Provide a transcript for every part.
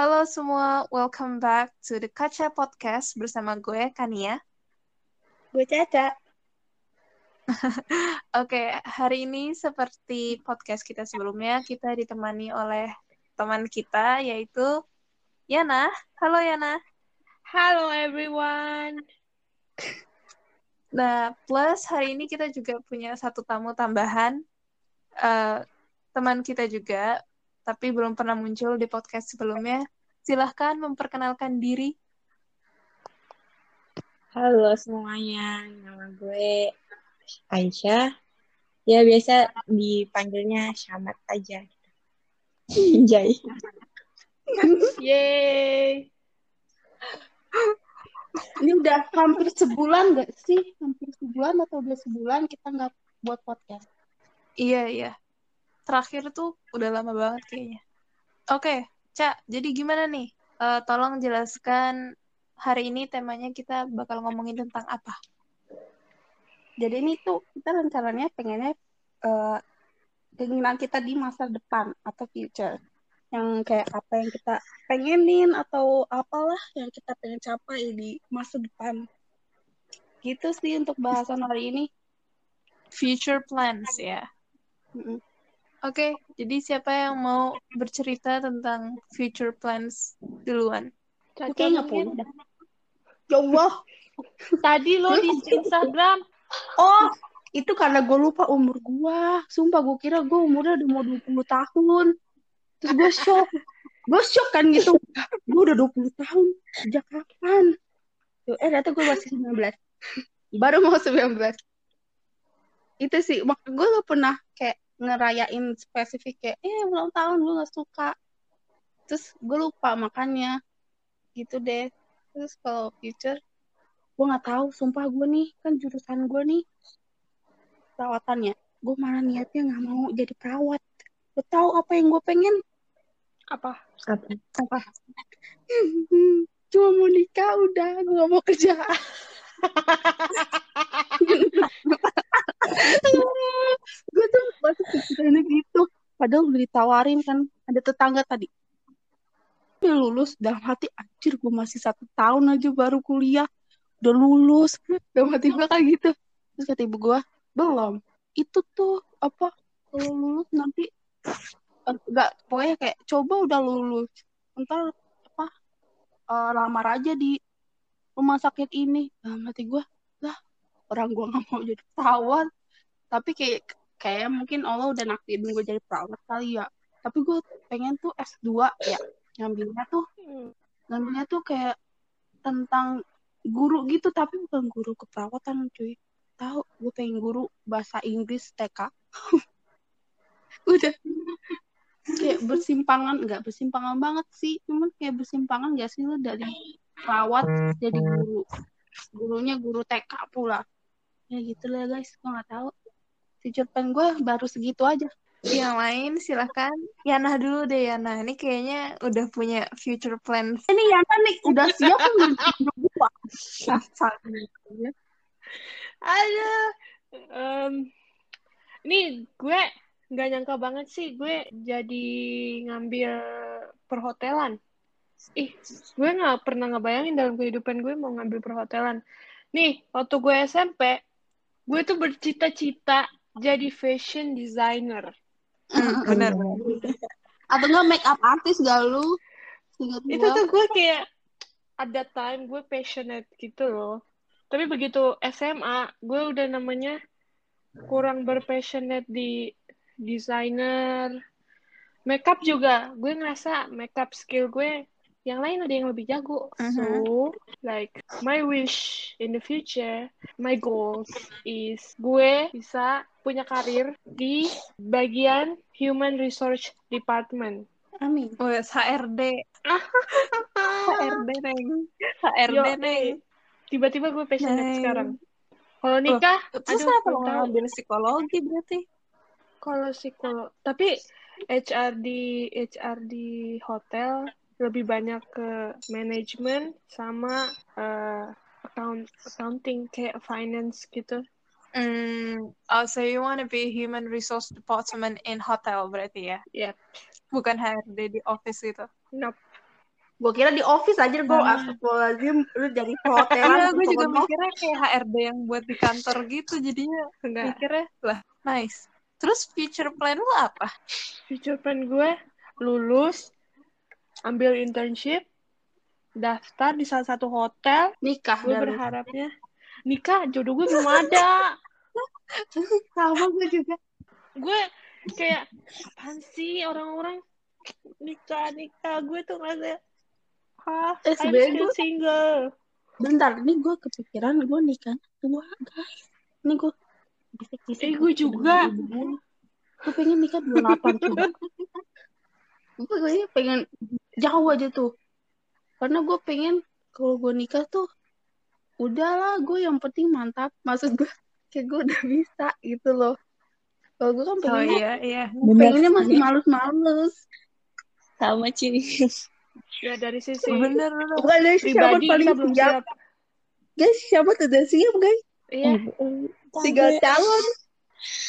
Halo semua, welcome back to the Kaca Podcast bersama gue, Kania. Gue Caca. Oke, hari ini seperti podcast kita sebelumnya, kita ditemani oleh teman kita, yaitu Yana. Halo Yana. Halo everyone. Nah, plus hari ini kita juga punya satu tamu tambahan. Uh, teman kita juga, tapi belum pernah muncul di podcast sebelumnya. Silahkan memperkenalkan diri. Halo semuanya, nama gue Aisyah. Ya biasa dipanggilnya Syamat aja. Jai. Yeay. Ini udah hampir sebulan gak sih? Hampir sebulan atau udah sebulan kita nggak buat podcast? Iya, iya terakhir tuh udah lama banget kayaknya. Oke, Cak, jadi gimana nih? Uh, tolong jelaskan hari ini temanya kita bakal ngomongin tentang apa? Jadi ini tuh kita rencananya pengennya uh, keinginan kita di masa depan atau future yang kayak apa yang kita pengenin atau apalah yang kita pengen capai di masa depan gitu sih untuk bahasan hari ini future plans ya mm -mm. Oke, okay, jadi siapa yang mau bercerita tentang future plans duluan? Kayaknya pun. Ya Allah. Tadi lo di Instagram. Oh, itu karena gue lupa umur gue. Sumpah gue kira gue umurnya udah mau 20 tahun. Terus gue shock. Gue shock kan gitu. gue udah 20 tahun. Sejak kapan? Tuh, eh ternyata gue masih 19. Baru mau 19. Itu sih, mak gue gak pernah kayak ngerayain spesifik kayak eh ulang tahun gue gak suka. Terus gue lupa makannya. Gitu deh. Terus kalau future gue nggak tahu sumpah gue nih kan jurusan gue nih perawatannya gue malah niatnya nggak mau jadi perawat. Lo tahu apa yang gue pengen? Apa? Apa? Apa? Cuma mau nikah udah gue gak mau kerja gue tuh masih pikirannya gitu padahal udah ditawarin kan ada tetangga tadi. Udah lulus dalam hati anjir gue masih satu tahun aja baru kuliah udah lulus. Dalam hati gue kayak gitu. Terus kata ibu gue belum itu tuh apa kalau lulus nanti enggak pokoknya kayak coba udah lulus ntar apa uh, lamar aja di rumah sakit ini. Dalam hati gue lah orang gue nggak mau jadi perawat tapi kayak kayak mungkin Allah udah nakdirin gue jadi perawat kali ya. Tapi gue pengen tuh S2 ya ngambilnya tuh ngambilnya tuh kayak tentang guru gitu tapi bukan guru keperawatan cuy. Tahu gue pengen guru bahasa Inggris TK udah. Kayak bersimpangan nggak bersimpangan banget sih. Cuman kayak bersimpangan gak sih lo dari perawat jadi guru? Gurunya guru TK pula. Ya gitu lah guys. Gue nggak tahu future plan gue baru segitu aja. Yang lain silahkan Yana dulu deh Yana. Ini kayaknya udah punya future plan ini Yana nih udah siap belum gue ada um, ini gue nggak nyangka banget sih gue jadi ngambil perhotelan. Ih gue nggak pernah ngebayangin dalam kehidupan gue mau ngambil perhotelan. Nih waktu gue SMP gue tuh bercita-cita jadi fashion designer. Benar. Atau enggak make up artist gak lu? Ingat itu tuh gue kayak ada time gue passionate gitu loh. Tapi begitu SMA, gue udah namanya kurang berpassionate di designer. Makeup juga, gue ngerasa makeup skill gue yang lain ada yang lebih jago. Uh-huh. So, like my wish in the future, my goals is gue bisa punya karir di bagian human resource department. Amin. Oh, yes, HRD. HRD neng. HRD Yo, neng. Tiba-tiba gue passionate neng. sekarang. Kalau nikah, oh, terus aduh, kenapa ngambil psikologi berarti? Kalau psikolog, tapi HR di HR di hotel lebih banyak ke manajemen sama uh, account accounting kayak finance gitu. Mm, oh, so you want to be human resource department in hotel berarti ya? Iya. Yeah. Bukan HRD di office gitu? Nope. Gue kira di office aja gue Ah. astagfirullahaladzim lu jadi Iya, hotelan gue juga mikirnya kayak HRD yang buat di kantor gitu, jadinya Enggak. mikirnya lah nice. Terus future plan lu apa? Future plan gue lulus, ambil internship, daftar di salah satu hotel. nikah Gue dah lu. Nikah. Jodoh gue belum ada. sama gue juga gue kayak apaan sih orang-orang nikah nikah gue tuh ngerasa ah Eh, I'm still gue- single bentar ini gue kepikiran gue nikah tua guys ini gue Eh, gue juga. gue pengen nikah 28 coba gue pengen jauh aja tuh karena gue pengen kalau gue nikah tuh udahlah gue yang penting mantap. Maksud gue kayak gue udah bisa gitu loh. Kalau gue kan Oh pengennya iya, iya. pengennya masih malus-malus sama cuy ya dari sisi Bener, bener. bukan dari siapa pribadi paling belum siap? siap. Guys siapa tuh? Udah siap guys? Iya. Tinggal calon.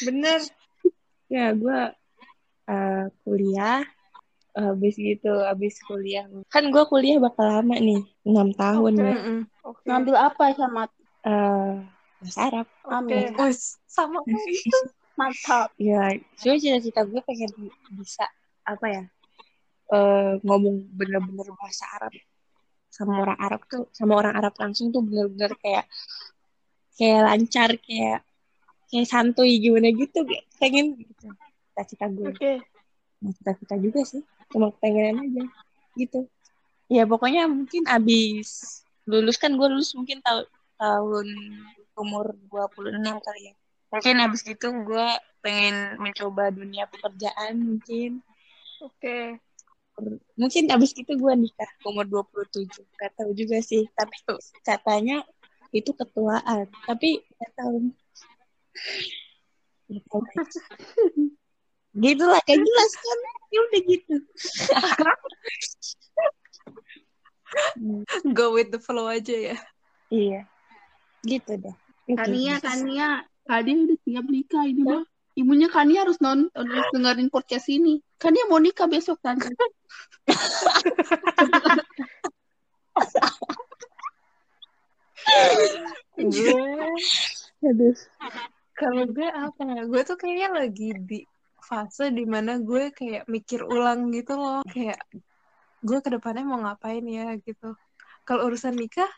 Bener. Ya gue eh, kuliah. Habis gitu habis kuliah. Kan gue kuliah bakal lama nih enam tahun Oke. ya Mm-mm. Oke. Ngambil apa sama Eh, bahasa Arab. Amin. Wes, sama mantap. Ya cuma cita-cita gue pengen bisa apa ya eh ngomong bener-bener bahasa Arab. Sama orang Arab tuh sama orang Arab langsung tuh bener-bener kayak kayak lancar kayak kayak santuy gimana gitu pengen gitu. Cita-cita gue. Oke. Nah, cita-cita juga sih. Cuma pengen aja gitu. Ya pokoknya mungkin abis lulus kan gue lulus mungkin tahun tahun umur 26 kali ya. Mungkin abis gitu gue pengen mencoba dunia pekerjaan mungkin. Oke. Mungkin abis itu gue nikah umur 27 gak tahu juga sih tapi katanya itu ketuaan. Tapi gak tahu. Gitu lah kayak jelas kan. Ya udah gitu go with the flow aja ya. iya gitu dah Itu. Kania Kania Kania udah siap nikah ini mah ibunya Kania harus nonton harus dengerin podcast ini Kania mau nikah besok kan Gue aduh kalau gue apa ya? Gue tuh kayaknya lagi di fase di mana gue kayak mikir ulang gitu loh. Kayak gue ke depannya mau ngapain ya gitu. Kalau urusan nikah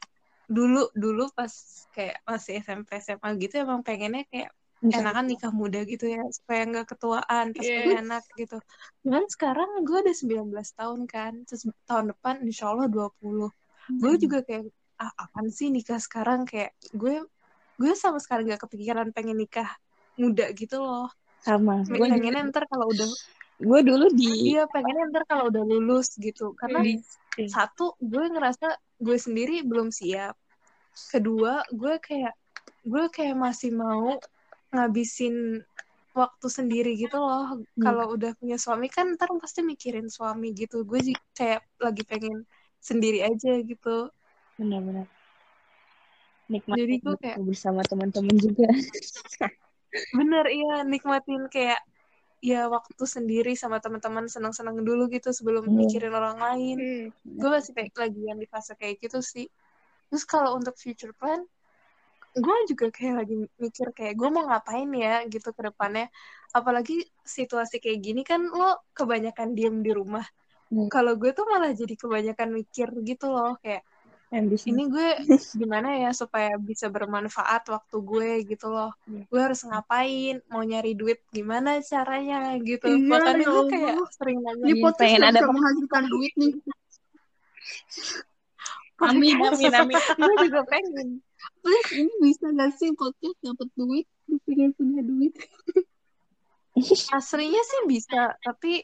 dulu dulu pas kayak masih SMP SMA gitu emang pengennya kayak enakan nikah muda gitu ya supaya nggak ketuaan pas Yes. punya anak gitu. Cuman sekarang gue udah 19 tahun kan, terus tahun depan insya Allah 20. Gue juga kayak ah apaan sih nikah sekarang kayak gue gue sama sekali gak kepikiran pengen nikah muda gitu loh. sama gue Pengennya ntar kalau udah gue dulu di iya pengennya ntar kalau udah lulus gitu. Karena di- satu gue ngerasa gue sendiri belum siap. Kedua gue kayak gue kayak masih mau ngabisin waktu sendiri gitu loh. Kalau udah punya suami kan ntar pasti mikirin suami gitu. Gue kayak lagi pengen sendiri aja gitu. benar-benar nikmat Jadi gue kayak bersama teman-teman juga bener iya nikmatin kayak ya waktu sendiri sama teman-teman senang-senang dulu gitu sebelum Iya. mikirin orang lain. Hmm. Gue masih kayak lagi yang di fase kayak gitu sih. Terus kalau untuk future plan, gue juga kayak lagi mikir kayak gue mau ngapain ya gitu ke depannya. Apalagi situasi kayak gini kan lo kebanyakan diem di rumah. Hmm. Kalau gue tuh malah jadi kebanyakan mikir gitu loh kayak ambisi ini gue gimana ya supaya bisa bermanfaat waktu gue gitu loh. Iya. gue harus ngapain? Mau nyari duit gimana caranya gitu. Iya, makanya ya gue kayak sering nanya Ini Iya, podcast pengen ada menghasilkan duit nih. amin amin amin. gue juga pengen. Please, ini bisa gak sih podcast dapat duit? Gue pengen punya duit. aslinya sih bisa tapi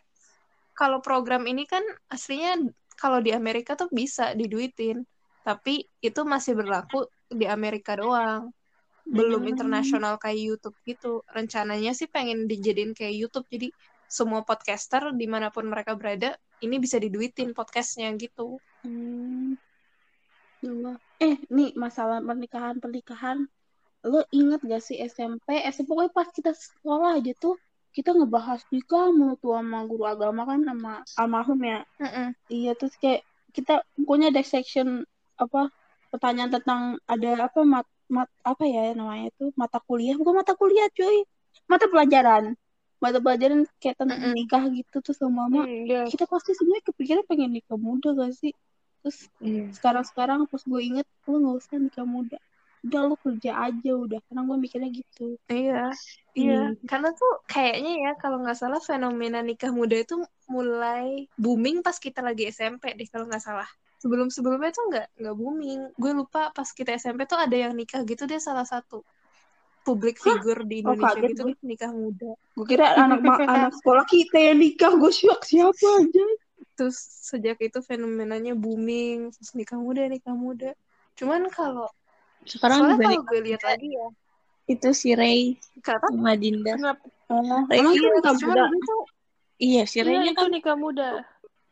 kalau program ini kan aslinya kalau di Amerika tuh bisa diduitin tapi itu masih berlaku di Amerika doang belum Hmm. internasional kayak YouTube gitu rencananya sih pengen dijadiin kayak YouTube jadi semua podcaster di mana pun mereka berada ini bisa diduitin podcastnya gitu Hmm. Ya Allah. Eh, nih masalah pernikahan-pernikahan. Lo inget gak sih SMP? SMP pokoknya pas kita sekolah aja tuh kita ngebahas nikah mulu tuh sama guru agama kan sama almarhum ya. Mm-mm. Iya terus kayak kita pokoknya ada section apa pertanyaan tentang ada apa mat, mat apa ya namanya itu mata kuliah bukan mata kuliah cuy mata pelajaran mata pelajaran kayak tentang Mm-mm. nikah gitu tuh sama mama Hmm, iya. kita pasti sebenarnya kepikiran pengen nikah muda gak sih terus Iya. sekarang-sekarang pas gue inget gue nggak usah nikah muda udah lu kerja aja udah karena gue mikirnya gitu Iya, iya. Hmm. Karena tuh kayaknya ya kalau nggak salah fenomena nikah muda itu mulai booming pas kita lagi SMP deh kalau nggak salah. Sebelum-sebelumnya tuh nggak nggak booming. Gue lupa pas kita SMP tuh ada yang nikah gitu deh salah satu public figure di Oh, Indonesia kaget gitu gue. nikah muda. gue kira anak anak sekolah kita yang nikah gue shock siapa aja Terus sejak itu fenomenanya booming, terus nikah muda, nikah muda. Cuman kalau Sekarang kalau gue lihat lagi ya, itu si Ray kata sama Dinda. Kenapa? oh Ray iya, tuh nikah muda Iya, si Iya, Ray-nya itu kan nikah muda.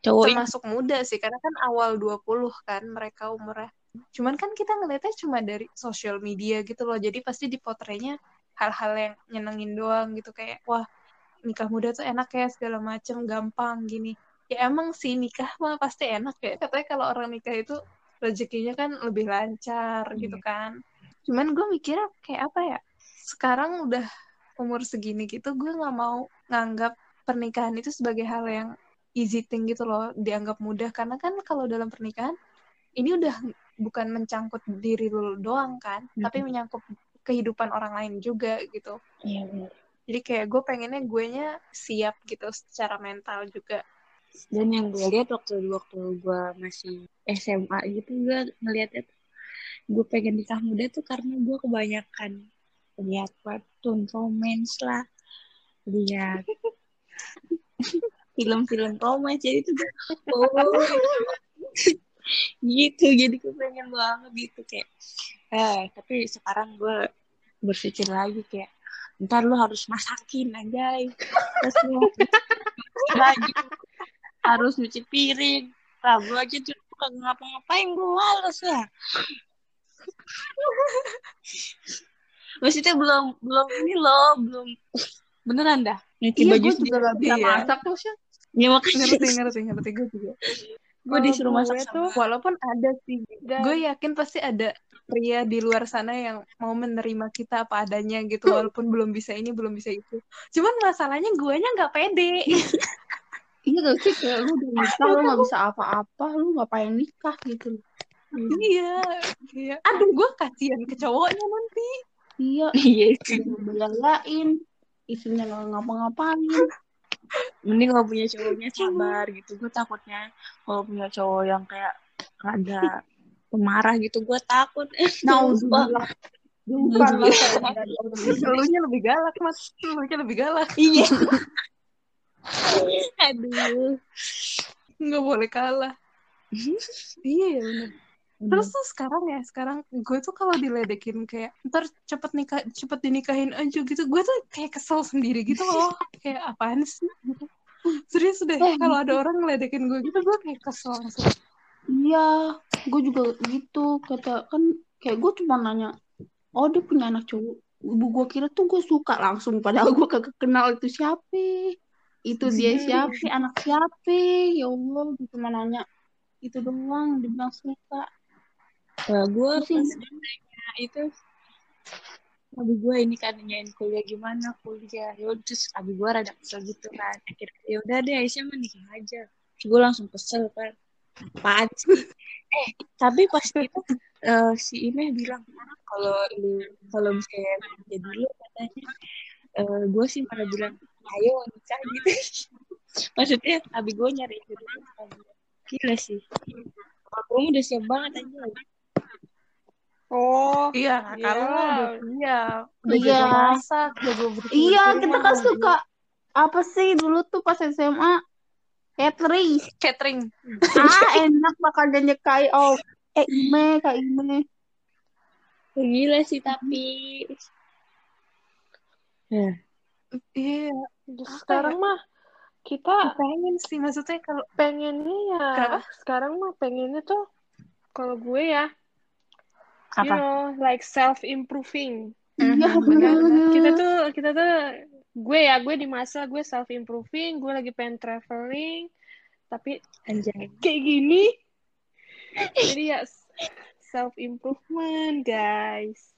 Cowoknya. termasuk muda sih karena kan awal 20 kan mereka umurnya. Cuman kan kita ngeliatnya cuma dari sosial media gitu loh. Jadi pasti dipotrenya hal-hal yang nyenengin doang gitu kayak wah nikah muda tuh enak ya segala macem gampang gini. Ya emang sih nikah mah pasti enak ya. Katanya kalau orang nikah itu rezekinya kan lebih lancar gitu kan. Cuman gue mikirnya kayak apa ya? Sekarang udah umur segini gitu gue nggak mau nganggap pernikahan itu sebagai hal yang easy thing gitu loh dianggap mudah. Karena kan kalau dalam pernikahan ini udah bukan mencangkut diri lu doang kan tapi menyangkut kehidupan orang lain juga gitu. Iya, benar. jadi kayak gue pengennya gue nya siap gitu secara mental juga. Dan yang gue lihat waktu waktu gue masih SMA gitu gue ngeliatnya gue pengen nikah muda tuh karena gue kebanyakan lihat webtoon romance lah lihat film-film romance jadi tuh oh. Gitu jadi gue pengen banget gitu kayak eh tapi sekarang gue berpikir lagi kayak ntar lu harus masakin aja terus lu lagi harus nyuci piring. Lah gue aja tuh kagak ngapa-ngapain gue males ya maksudnya belum belum ini loh belum. Beneran dah? Nyuci iya baju gue juga gak bisa Iya. masak tuh sih ya makanya ngerti ngerti ngerti. Gue juga. Gue disuruh masak gue sama. tuh walaupun ada sih Dan- gue yakin pasti ada pria di luar sana yang mau menerima kita apa adanya gitu walaupun belum bisa ini belum bisa itu. Cuman masalahnya guanya nggak pede. Iya gak sih kayak lu udah nikah lu gak bisa apa-apa lu ngapain nikah gitu. Iya iya. Aduh gue kasihan ke cowoknya nanti. Iya iya udah ngebayangin istrinya gak ngapa-ngapain mending kalau punya cowoknya sabar gitu. Gue takutnya kalau punya cowok yang kayak ada pemarah gitu gue takut. Nauzubillah. Bukan orang Islam. Elunya lebih galak mas. Elunya lebih galak. Iya. Aduh. Nggak boleh kalah. Iya ya terus tuh sekarang ya sekarang gue tuh kalau diledekin kayak ntar cepet nikah cepet dinikahin aja gitu gue tuh kayak kesel sendiri gitu loh. Kayak apaan sih? Gitu. serius deh Eh, kalau ada orang ngeledekin gue gitu gue kayak kesel langsung. Iya gue juga gitu kata kan kayak gue cuma nanya oh dia punya anak cowok? Ibu gue kira tuh gue suka langsung padahal gue kagak kenal itu siapa. Itu dia Hmm. siapa anak siapa? Ya allah gue cuma nanya itu doang dibilang suka Nah, gue pas nanya itu. Abi gue ini kan nanyain kuliah gimana kuliah. Ya terus abi gue rada kesel gitu kan. Akhirnya ya udah deh Aisyah mah nikah aja. Terus gue langsung kesel kan. Apaan sih? Eh tapi pas itu eh, si Ine bilang kalau lu kalau misalnya jadi lu katanya. Eh, gue sih malah bilang ayo nikah gitu. Maksudnya abi gue nyari jodoh gila sih. Kalau udah siap banget aja Oh, iya Iya. kalau udah siap udah Iya. jago masak jago iya kita kan suka apa sih dulu tuh pas SMA catering. Catering. Ah enak bakal nyekai. Oh eh Ime kak Ime. Gila sih tapi. Ya iya. Sekarang mah kita pengen sih maksudnya kalau pengennya ya Kenapa? sekarang mah pengennya tuh kalau gue ya you apa know like self improving iya benar, benar. kita tuh kita tuh gue ya gue di masa gue self improving gue lagi pengen traveling tapi anjay kayak gini Jadi ya self improvement guys.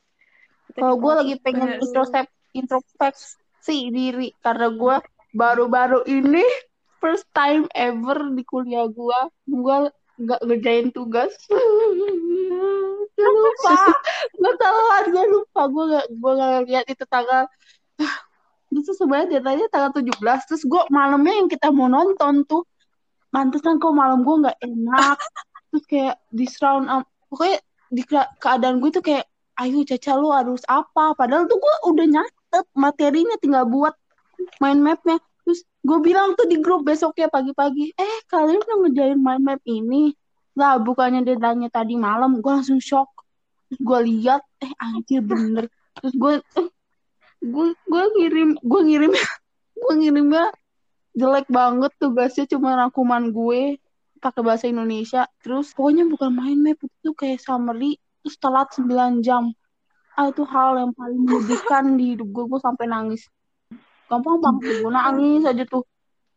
Kalau gue lagi pengen introsep introspeksi diri karena gue baru-baru ini first time ever di kuliah gue gue nggak ngerjain tugas. gue lupa, gue telat, gue lupa, gue gak gue gak lihat itu tanggal. Itu sebenarnya datanya tanggal 17 Terus gue malamnya yang kita mau nonton tuh Mantesan kok malam gue nggak enak. Terus kayak di surround am- Pokoknya di kea- keadaan gue tuh kayak Ayo Caca lu harus apa? Padahal tuh gue udah nyatet materinya Tinggal buat main mapnya. Terus gue bilang tuh di grup besoknya pagi-pagi Eh kalian udah ngejain main map ini Lah bukannya deadline tadi malam Gue langsung shock. Gue lihat Eh anjir bener. Terus gue gue gue ngirim gue ngirim gue ngirimnya jelek banget tugasnya cuma rangkuman gue pakai bahasa Indonesia. Terus pokoknya bukan main map itu kayak summary terus telat 9 jam. Ah itu hal yang paling menyedihkan di hidup gue gue sampai nangis. Gampang banget gue nangis aja tuh.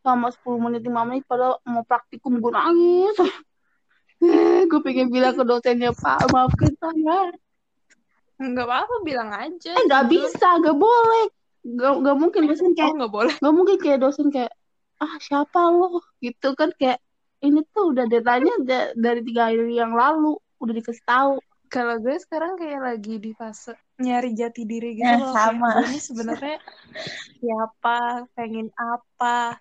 Sama 10 menit 5 menit padahal mau praktikum gue nangis gue pengen bilang ke dosennya pak maafkan saya Nggak apa-apa bilang aja. eh nggak bisa nggak boleh nggak nggak mungkin dosen Oh kayak nggak boleh. nggak mungkin kayak dosen kayak ah siapa lo gitu kan kayak ini tuh udah deadline dari tiga hari yang lalu udah dikasih tahu Kalau gue sekarang kayak lagi di fase nyari jati diri gitu Ya, loh. sama. Ini sebenarnya siapa, pengen apa,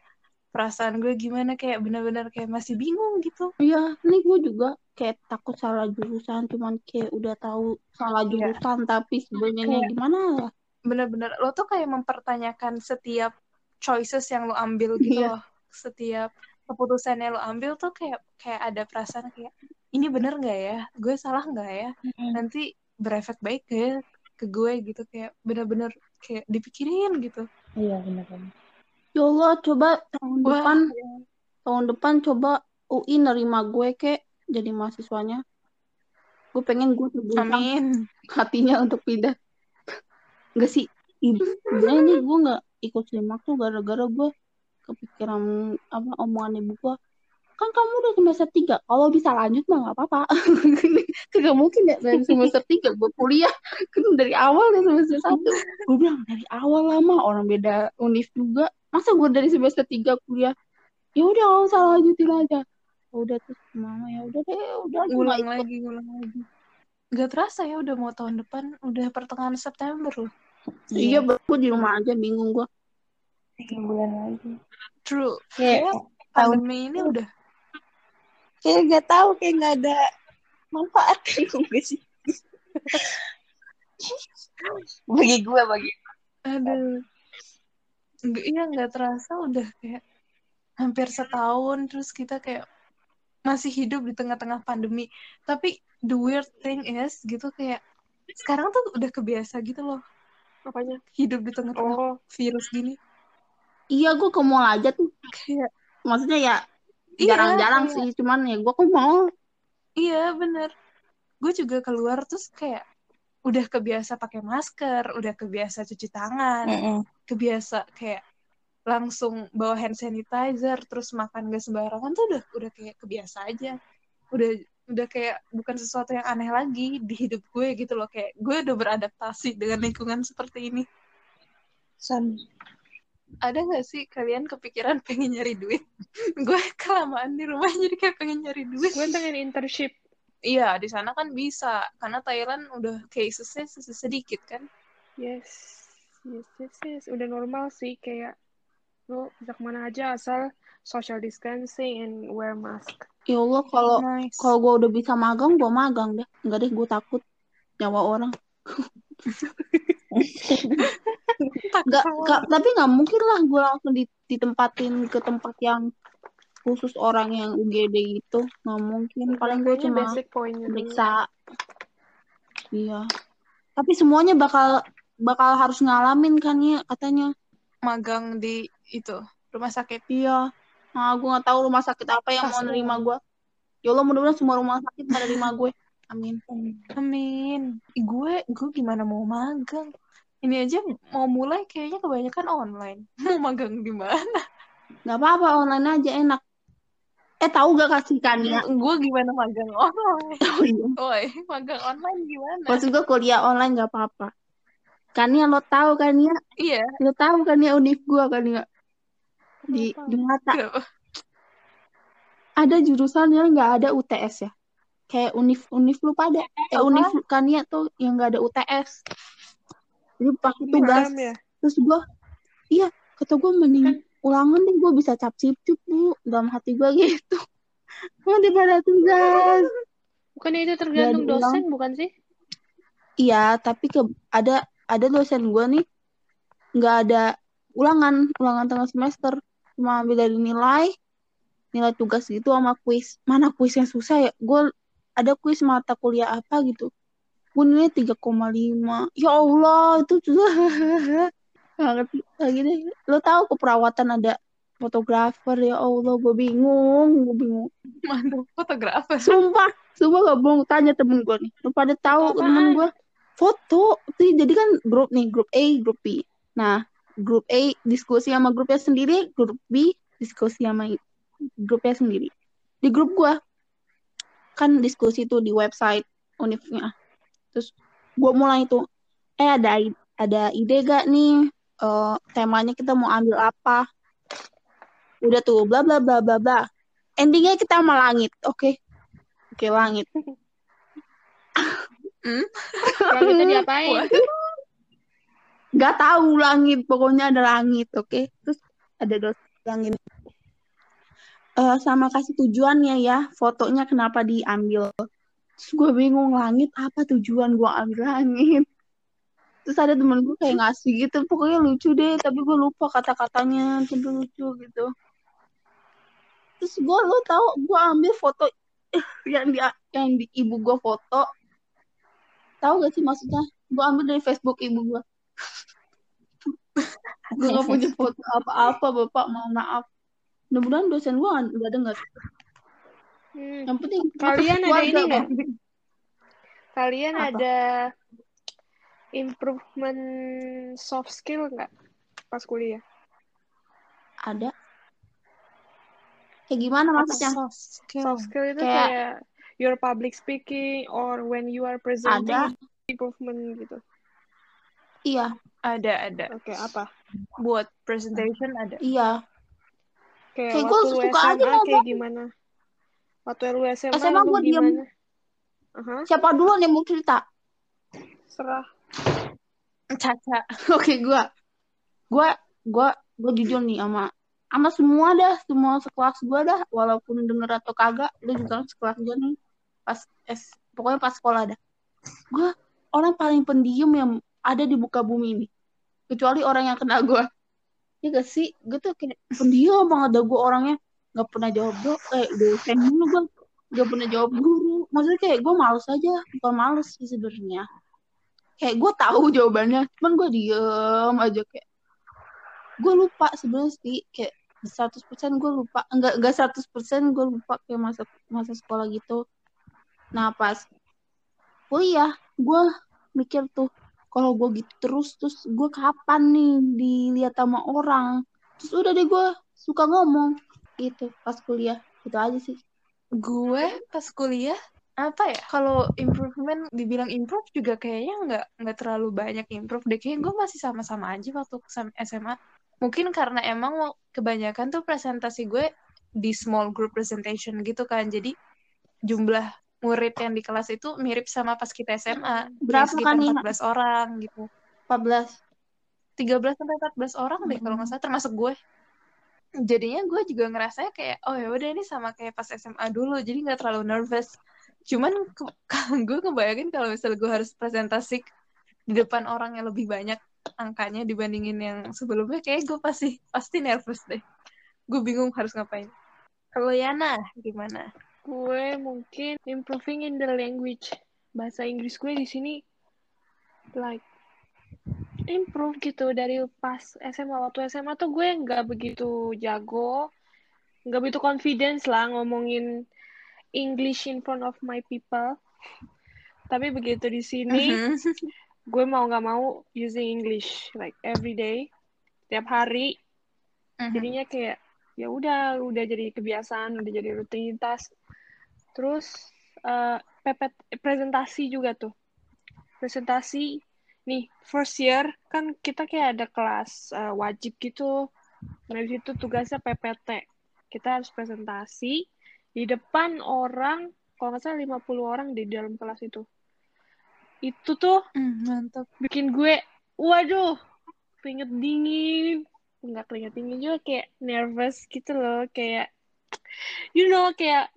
perasaan gue gimana kayak bener-bener kayak masih bingung gitu. iya ini gue juga kayak takut salah jurusan cuman kayak udah tahu salah Iya. jurusan tapi sebenarnya Kayak- gimana ya Bener-bener lo tuh kayak mempertanyakan setiap choices yang lo ambil gitu Iya. loh. Setiap keputusan yang lo ambil tuh kayak kayak ada perasaan kayak ini bener nggak ya? Gue salah nggak ya? Nanti berefek baik gak ya ke gue gitu kayak bener-bener kayak dipikirin gitu. Iya benar-benar. Ya Allah coba tahun Wah, depan tahun depan coba UI nerima gue kek jadi mahasiswanya. Gue pengen gue amin. hatinya untuk pindah. Enggak sih ibu sebenarnya nih gue nggak ikut simak tuh gara-gara gue kepikiran apa omongan ibu gue. Kan kamu udah semester tiga kalau bisa lanjut mah nggak apa-apa. Kagak mungkin ya dari semester tiga gue kuliah. Kan dari awal dari semester satu. Gue bilang dari awal lama orang beda univ juga masa gue dari semester tiga kuliah ya udah nggak usah lanjutin aja Ya udah terus mama ya udah deh udah gue nggak Ngulang lagi, ngulang lagi. Gak terasa ya udah mau tahun depan, udah pertengahan September loh. iya gue di rumah aja bingung gue Tiga bulan lagi. True. Kayak Kayak tahun pandemi ini udah kayak gak tahu kayak nggak ada manfaat juga sih. bagi gue bagi Aduh. Nggak, iya nggak terasa udah kayak hampir setahun terus kita kayak masih hidup di tengah-tengah pandemi. Tapi the weird thing is gitu kayak sekarang tuh udah kebiasa gitu loh apanya? hidup di tengah-tengah Oh, virus gini. iya gue ke mall aja tuh Kayak maksudnya ya Iya, jarang-jarang kayak- sih cuman ya gue ke mall Iya bener. Gue juga keluar terus kayak udah kebiasa pakai masker, udah kebiasa cuci tangan, Mm-mm. kebiasa kayak langsung bawa hand sanitizer, terus makan gak sembarangan tuh udah udah kayak kebiasa aja. Udah udah kayak bukan sesuatu yang aneh lagi di hidup gue gitu loh kayak gue udah beradaptasi dengan lingkungan seperti ini. Sam. Ada nggak sih kalian kepikiran pengen nyari duit? gue kelamaan di rumah jadi kayak pengen nyari duit. gue pengen internship. Iya, di sana kan bisa. Karena Thailand udah casesnya sed- sedikit kan. Yes, yes, yes, yes. Udah normal sih kayak lo bisa ke mana aja asal social distancing and wear mask. ya Allah kalau Nice. kalau gue udah bisa magang gue magang deh nggak deh gue takut nyawa orang sama nggak- tapi nggak mungkin lah gue langsung di- ditempatin ke tempat yang khusus orang yang UGD gitu nggak mungkin paling gue cuma basic periksa iya tapi semuanya bakal bakal harus ngalamin kan ya katanya magang di itu rumah sakit. iya nah gue nggak tahu rumah sakit apa yang mau Pasti. nerima gue ya Allah mudah-mudahan semua rumah sakit pada nerima gue amin Amin. Gue gue gimana mau magang? Ini aja mau mulai kayaknya kebanyakan online. Mau magang di mana? nggak apa-apa online aja enak Eh tahu gak kasih Kania? gue gimana magang online Oh iya. Woi, magang online gimana Maksud gue kuliah online gak apa-apa. Kania lo tahu Kania? iya Lo tahu Kania univ gue Kania? Di, Kenapa? di mata. kenapa? Ada jurusan yang nggak ada UTS ya. Kayak univ univ lu pada. Eh univ Kania tuh yang nggak ada UTS. Jadi pakai tugas. Ya Terus gue, iya kata gue mending ulangan deh gue bisa cap cip cup bu. Dalam hati gue gitu. Mau daripada tugas. bukannya itu tergantung dosen bukan sih? Iya, tapi ke ada ada dosen gue nih. Nggak ada ulangan ulangan tengah semester. Cuma ambil dari nilai nilai tugas gitu sama kuis. Mana kuis yang susah ya? Gue ada kuis mata kuliah apa gitu. Gue nilai 3,5 ya Allah itu susah nggak ngerti lagi deh lo tahu keperawatan ada fotografer ya Allah gue bingung gue bingung Mantul fotografer. Sumpah, sumpah gak bohong. Tanya temen gue nih. Lu pada tahu Foto temen gue? Foto. Jadi kan grup nih, grup A, grup B. Nah, grup A diskusi sama grupnya sendiri, grup B diskusi sama grupnya sendiri. Di grup gue, kan diskusi tuh di website univnya. Terus gue mulai tuh, eh ada ada ide gak nih? Eh, temanya kita mau ambil apa? Udah tuh, bla bla bla bla bla. Endingnya kita sama langit, oke? Oke, langit. Langitnya diapain? Gak tahu langit, pokoknya ada langit, oke? Terus ada dosen langit. Eh, sama kasih tujuannya ya, fotonya kenapa diambil. Terus gue bingung, langit apa tujuan gue ambil langit? Terus ada temen gue kayak ngasih gitu, pokoknya lucu deh, tapi gue lupa kata-katanya, tapi lucu gitu. Terus gue, lo tau, gue ambil foto yang di yang di ibu gue foto. Tahu gak sih maksudnya? Gue ambil dari Facebook ibu gue. gue gak punya foto apa-apa, bapak, mohon maaf. Mudah-mudahan dosen gue gak denger. Hmm. Yang penting Kalian ada ini nggak? Bang. Kalian Apa? ada improvement soft skill nggak pas kuliah? Ada. Kayak gimana maksudnya? Soft skill. Soft skill itu Kayak- kayak your public speaking or when you are presenting Ada. improvement gitu. Iya, Ada, ada. Oke, apa? Buat presentation ada. iya. Kayak Kayak lu suka aja SMA kayak ngomong. gimana? Waktu lu SMA, SMA lu gua diem. gimana? Aha, Siapa duluan yang mau cerita? serah. Caca. Oke, gua. Gua gua gua jujur nih sama sama semua dah, semua sekelas gua dah, walaupun denger atau kagak, lu juga sekelas gua nih. Pas S, pokoknya pas sekolah dah. Gua orang paling pendiam yang ada di muka bumi ini. Kecuali orang yang kenal gua. Ya gak sih? Gue tuh kayak pendiam banget dah gua orangnya nggak pernah jawab do eh dosen dulu gua nggak pernah jawab guru maksudnya kayak gue males aja bukan males sih sebenarnya kayak gue tahu jawabannya cuman gue diem aja kayak gue lupa sebenarnya sih kayak 100% gue lupa enggak enggak 100% gue lupa kayak masa masa sekolah gitu. Nah pas kuliah gue mikir tuh kalau gue gitu terus terus gue kapan nih dilihat sama orang? Terus udah deh gue suka ngomong gitu pas kuliah gitu aja sih. Gue pas kuliah apa ya kalau improvement dibilang improve juga kayaknya nggak nggak terlalu banyak improve deh. Kayak gue masih sama-sama aja waktu SMA mungkin karena emang kebanyakan tuh presentasi gue di small group presentation gitu kan. Jadi jumlah murid yang di kelas itu mirip sama pas kita SMA Berapa sekitar kan, Nina? 14 orang gitu. 14 13 sampai 14 orang deh kalau nggak salah termasuk gue. Jadinya gue juga ngerasanya kayak oh ya udah ini sama kayak pas SMA dulu. Jadi nggak terlalu nervous cuman gue ngebayangin kalau misalnya gue harus presentasi di depan orang yang lebih banyak angkanya dibandingin yang sebelumnya kayak gue pasti pasti nervous deh. Gue bingung harus ngapain. Kalau Yana gimana? Gue mungkin improving in the language. Bahasa Inggris gue di sini like improve gitu. Dari pas SMA waktu SMA tuh gue nggak begitu jago, nggak begitu confidence lah ngomongin English in front of my people. Tapi begitu di sini, Mhm. gue mau nggak mau using English like every day, tiap hari. Mhm. Jadinya kayak ya udah udah jadi kebiasaan udah jadi rutinitas terus uh, pepet presentasi juga tuh presentasi nih first year kan kita kayak ada kelas uh, wajib gitu nah di situ tugasnya PPT kita harus presentasi di depan orang kalau nggak salah 50 orang di dalam kelas itu itu tuh Hmm, mantap. bikin gue waduh keringet dingin nggak keringet dingin juga kayak nervous gitu loh kayak you know kayak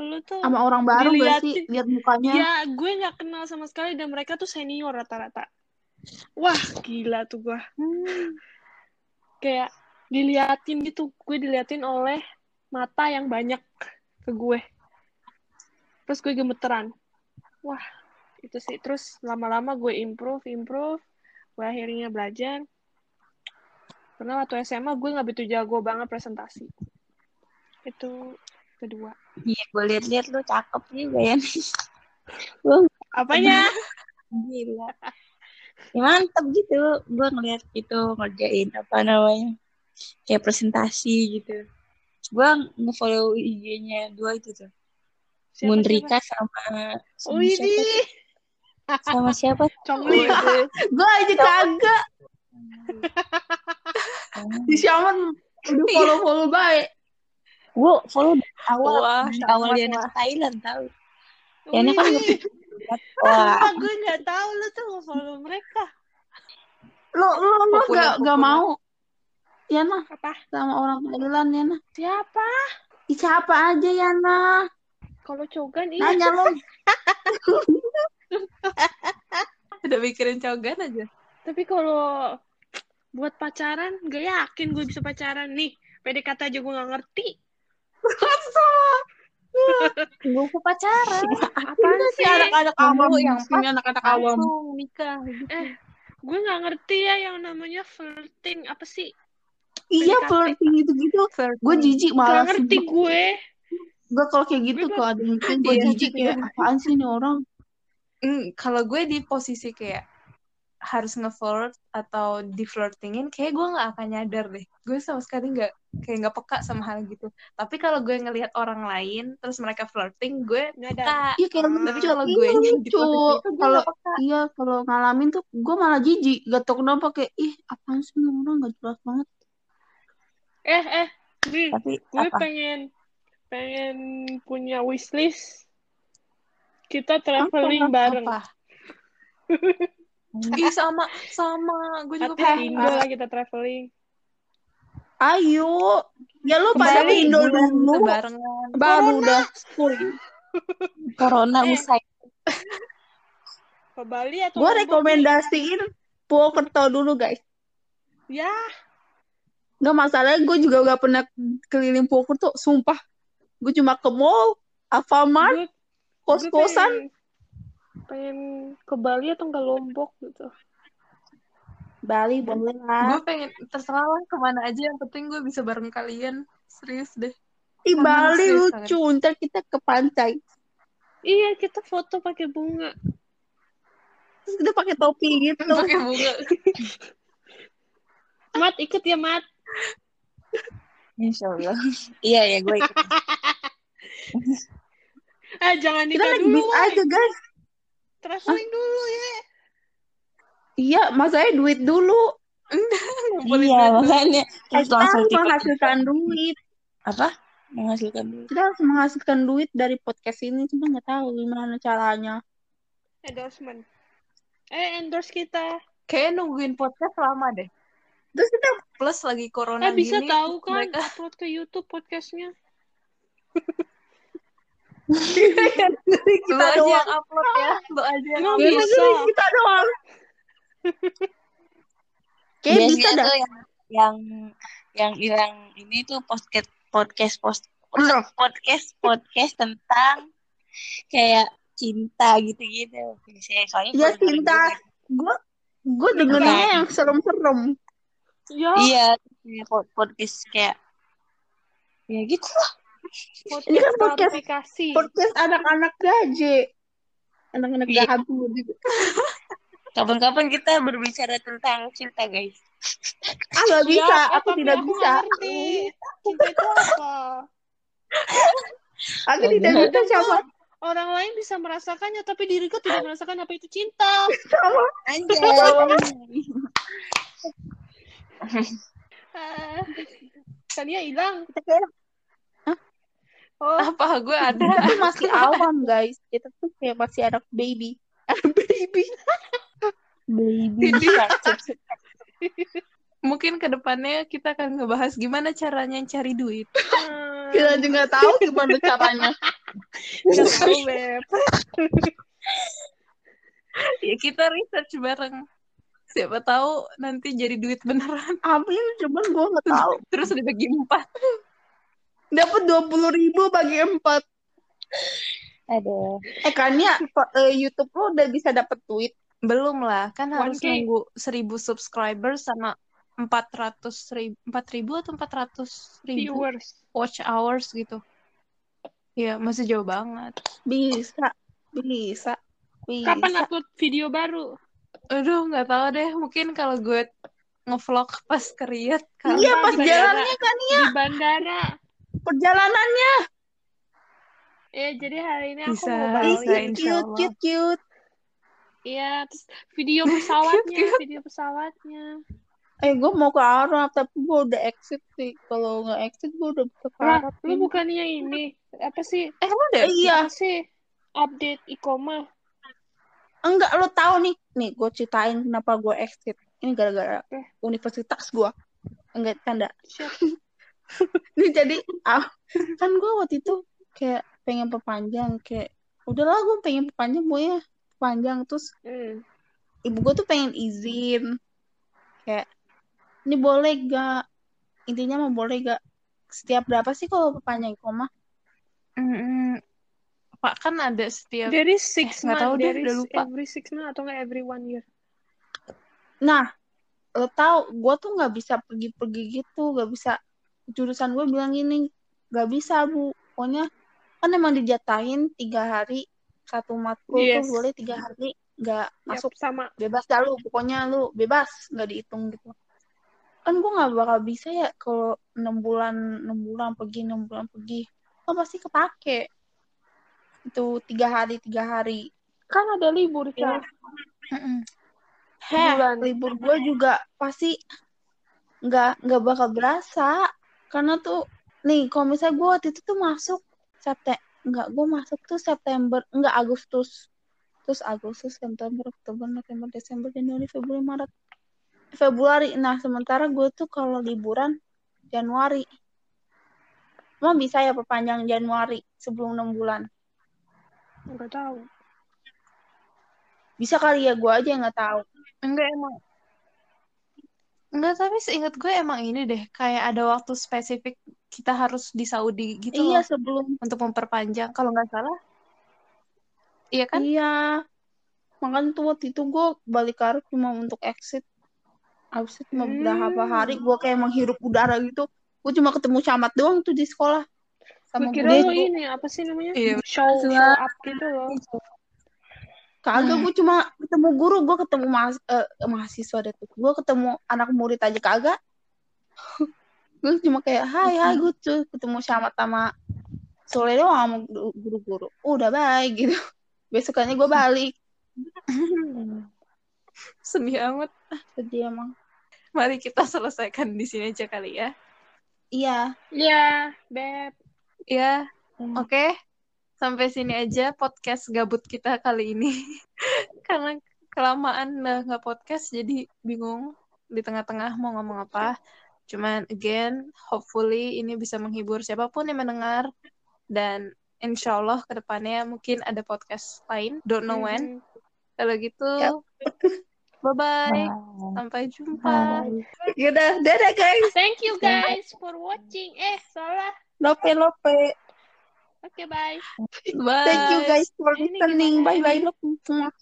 lu tuh Sama orang baru gak Diliatin. sih? Lihat mukanya. ya gue nggak kenal sama sekali dan mereka tuh senior rata-rata wah gila tuh gue Hmm. kayak diliatin gitu gue diliatin oleh mata yang banyak ke gue terus gue gemeteran wah itu sih terus lama-lama gue improve improve gue akhirnya belajar karena waktu SMA gue nggak begitu jago banget presentasi itu kedua Iya, gue liat-liat lu cakep juga ya. Lu apanya gila. Ya, mantep gitu. Gue ngeliat gitu ngerjain apa namanya. Kayak presentasi gitu. Gue nge-follow IG-nya dua itu tuh. Siapa, Mundrika sama siapa? oh sama ini siapa? Sama siapa? Congli Gue aja kagak. Di Xiaoman udah follow-follow baik. Gue follow dari awal Wah, dari sama, awal dia anak Thailand tahu. Oh, Ya, kan nge- Wah, gue nggak tahu lu tuh nge-follow mereka Lo lo lo gak, gak mau. Ya nah, apa sama orang Thailand ya nah. siapa Ih, siapa aja ya nah. kalau cogan iya Nanya lo. Udah mikirin cogan aja. Tapi kalau buat pacaran, gak yakin gue bisa pacaran nih. PDKT aja gue gak ngerti. Gue ke pacaran. Apaan Ini sih? anak-anak Kamu awam. yang Ini anak-anak awam. Nikah. Eh, gue gak ngerti ya yang namanya flirting. Apa sih? Iya flirting gitu-gitu. Gue jijik Gak malah. ngerti gue. Gue kalau kayak gitu kalau ada yang gue Iya, jijik ya. Apaan sih ini orang? Hmm, kalau gue di posisi kayak harus nge-flirt atau di-flirtingin, kayak gue nggak akan nyadar deh. Gue sama sekali nggak kayak nggak peka sama hal gitu. Tapi kalau gue ngelihat orang lain, terus mereka flirting, gue peka. Iya kayak Hmm. Tapi kalau Iya, gue di itu, gue Kalau nggak iya kalau ngalamin tuh gue malah jijik. Gak tau kenapa kayak ih apaan sih orang gak jelas banget. Eh, eh. Nih, tapi gue apa? pengen pengen punya wishlist. Kita traveling Apa? bareng. Apa? Ih, sama, sama. Gue juga pengen. Indo lah kita traveling. Ayo. Ya lu pada ke Indo dulu. Barengan. Baru dah full. Corona Eh. usai. Ke Bali atau Gue rekomendasiin Purwokerto dulu guys. Ya, Gak masalahnya gue juga gak pernah keliling Purwokerto. Sumpah. Gue cuma ke mall, Alfamart, gue kos-kosan. Gue pengen, pengen ke Bali atau ke Lombok gitu. Bali boleh Gue lah. pengen terserah lah ke mana aja. Yang penting gue bisa bareng kalian. Serius deh. Di Bali sih, lucu. Ntar kita ke pantai. Iya, kita foto pakai bunga. Terus kita pakai topi gitu. Pakai bunga. Mat, ikut ya, Mat. Insya Allah. iya ya gue ikut. Eh, jangan Kita nikah naik dulu, woy. aja guys. Traveling dulu ya. Iya, masanya duit dulu. Iya makanya terus kita langsung harus menghasilkan duit. apa menghasilkan duit Kita harus menghasilkan duit dari podcast ini. Cuma nggak tahu gimana caranya. Endorsement. Eh, endorse kita. Kayaknya nungguin podcast lama deh. Terus kita Plus lagi corona Eh, bisa gini. tahu kan mereka- upload ke YouTube podcastnya. Kita doang. yang upload ya. Lu aja yang Nggak bisa. kita doang. Kayak bisa dah. tuh yang yang yang hilang ini tuh podcast podcast post podcast podcast tentang kayak cinta gitu-gitu biasanya soalnya Ya cinta. Gue gue dengerinnya yang serem-serem. Ya, iya kayak pod- podcast kayak ya gitu lah Ini kan podcast podcast-. Podcast anak-anak gaje. Anak-anak Iya. gabu gitu. Kapan-kapan kita berbicara tentang cinta, guys. Ah, nggak bisa. Siap, Aku tidak aku bisa. ngerti. Cinta itu apa? Aku tidak bisa sama Orang lain bisa merasakannya, tapi diriku tidak merasakan apa itu cinta. sama. Anjay. Ah, Kania hilang. Kita Oh, Apa gue ada? kita tuh masih awam guys. Kita tuh kayak masih anak baby. Anak baby. Baby shark. Mungkin ke depannya kita akan ngebahas gimana caranya cari duit. ah, Kita juga tahu gimana caranya. nggak tahu, Beb. Ya kita research bareng. Siapa tahu nanti jadi duit beneran. Amin, cuman gue nggak tahu. Terus dibagi empat. Dapat dua puluh ribu bagi empat. Aduh. Eh kan ya po- eh, YouTube lo udah bisa dapat tweet. Belum lah, kan harus 1K. nunggu 1000 subscriber sama 400 ribu, 4000 atau 400 ribu Viewers. watch hours gitu. Iya, masih jauh banget. Bisa, bisa, bisa. Kapan upload video baru? Aduh, nggak tahu deh. Mungkin kalau gue ngevlog pas ke Riyadh kali. Iya pas jalannya kan Di bandara. perjalanannya. Ya, jadi hari ini aku Bisa, mau balik. bisa, cute, insya cute, Allah. cute, cute. Iya, terus video pesawatnya, Cute, video pesawatnya. Eh, gue mau ke Arab, tapi gue udah exit sih. Kalau nggak exit, gue udah bisa ke Arab. lu bukannya ini apa sih? Eh, lu udah? Iya, Apa sih? Update Ikoma. Enggak lo tahu nih. Nih, gue ceritain kenapa gue exit. Ini gara-gara Oke. universitas gue. Enggak tanda. Ini jadi, ah, kan gue waktu itu kayak pengen perpanjang. Kayak, udahlah gue pengen perpanjang, pokoknya panjang. Terus Hmm. ibu gue tuh pengen izin. Kayak, ini boleh gak? Intinya mah boleh gak? Setiap berapa sih kalau perpanjang koma? Mm-mm. Pak kan ada setiap Dari six nggak month, tahu deh, udah lupa. every six month atau nggak every one year? Nah, lo tau, gue tuh nggak bisa pergi-pergi gitu, nggak bisa. Jurusan gue bilang gini, nggak bisa bu. Pokoknya kan emang dijatahin tiga hari satu matkul Yes. tuh boleh tiga hari nggak Yap, masuk sama. bebas dah lu. Pokoknya lu bebas nggak dihitung gitu. Kan gue nggak bakal bisa ya kalau enam bulan enam bulan pergi enam bulan pergi. Kan pasti kepake. Itu tiga hari tiga hari. Kan ada libur. Kak. Mm-mm. Heh, Bulan. libur gue juga pasti nggak nggak bakal berasa karena tuh nih kalau misalnya gue waktu itu tuh masuk September nggak gue masuk tuh September nggak Agustus terus Agustus September Oktober November Desember Januari Februari Maret Februari nah sementara gue tuh kalau liburan Januari emang bisa ya perpanjang Januari sebelum enam bulan Nggak tahu. bisa kali ya gue aja yang nggak tahu Enggak emang. Enggak, tapi seingat gue emang ini deh, kayak ada waktu spesifik kita harus di Saudi gitu iya loh sebelum untuk memperpanjang. Kalau nggak salah, iya kan? Iya. Makanya tuh waktu itu gue balik ke Arab cuma untuk exit. Abis itu cuma Hmm. beberapa hari gue kayak menghirup udara gitu. Gue cuma ketemu camat doang tuh di sekolah. Sama Gue kira lo ini apa sih namanya? Iya. Show show up gitu loh. Kagak, Hmm. gue cuma ketemu guru. Gue ketemu mahas- eh, mahasiswa deh tuh. Gue ketemu anak murid aja kagak. gue cuma kayak, hai, hai, gue tuh ketemu camat sama Sole doang sama guru- guru-guru. Udah baik gitu. Besokannya gue balik. Sedih amat. Sedih emang. Mari kita selesaikan di sini aja kali ya. Iya. Iya, Beb. Ya, Hmm. oke. Sampai sini aja podcast gabut kita kali ini. Karena kelamaan udah nggak podcast, jadi bingung di tengah-tengah mau ngomong apa. Cuman again, hopefully ini bisa menghibur siapa pun yang mendengar. Dan insya Allah ke depannya mungkin ada podcast lain. Don't know when. Mhm. Kalau gitu, bye-bye. Bye. Sampai jumpa. Bye. Yaudah, dadah guys. Thank you guys for watching. Eh, salah. Lope, lope. Oke, bye. Bye. Thank you guys for listening. Bye bye. Lope.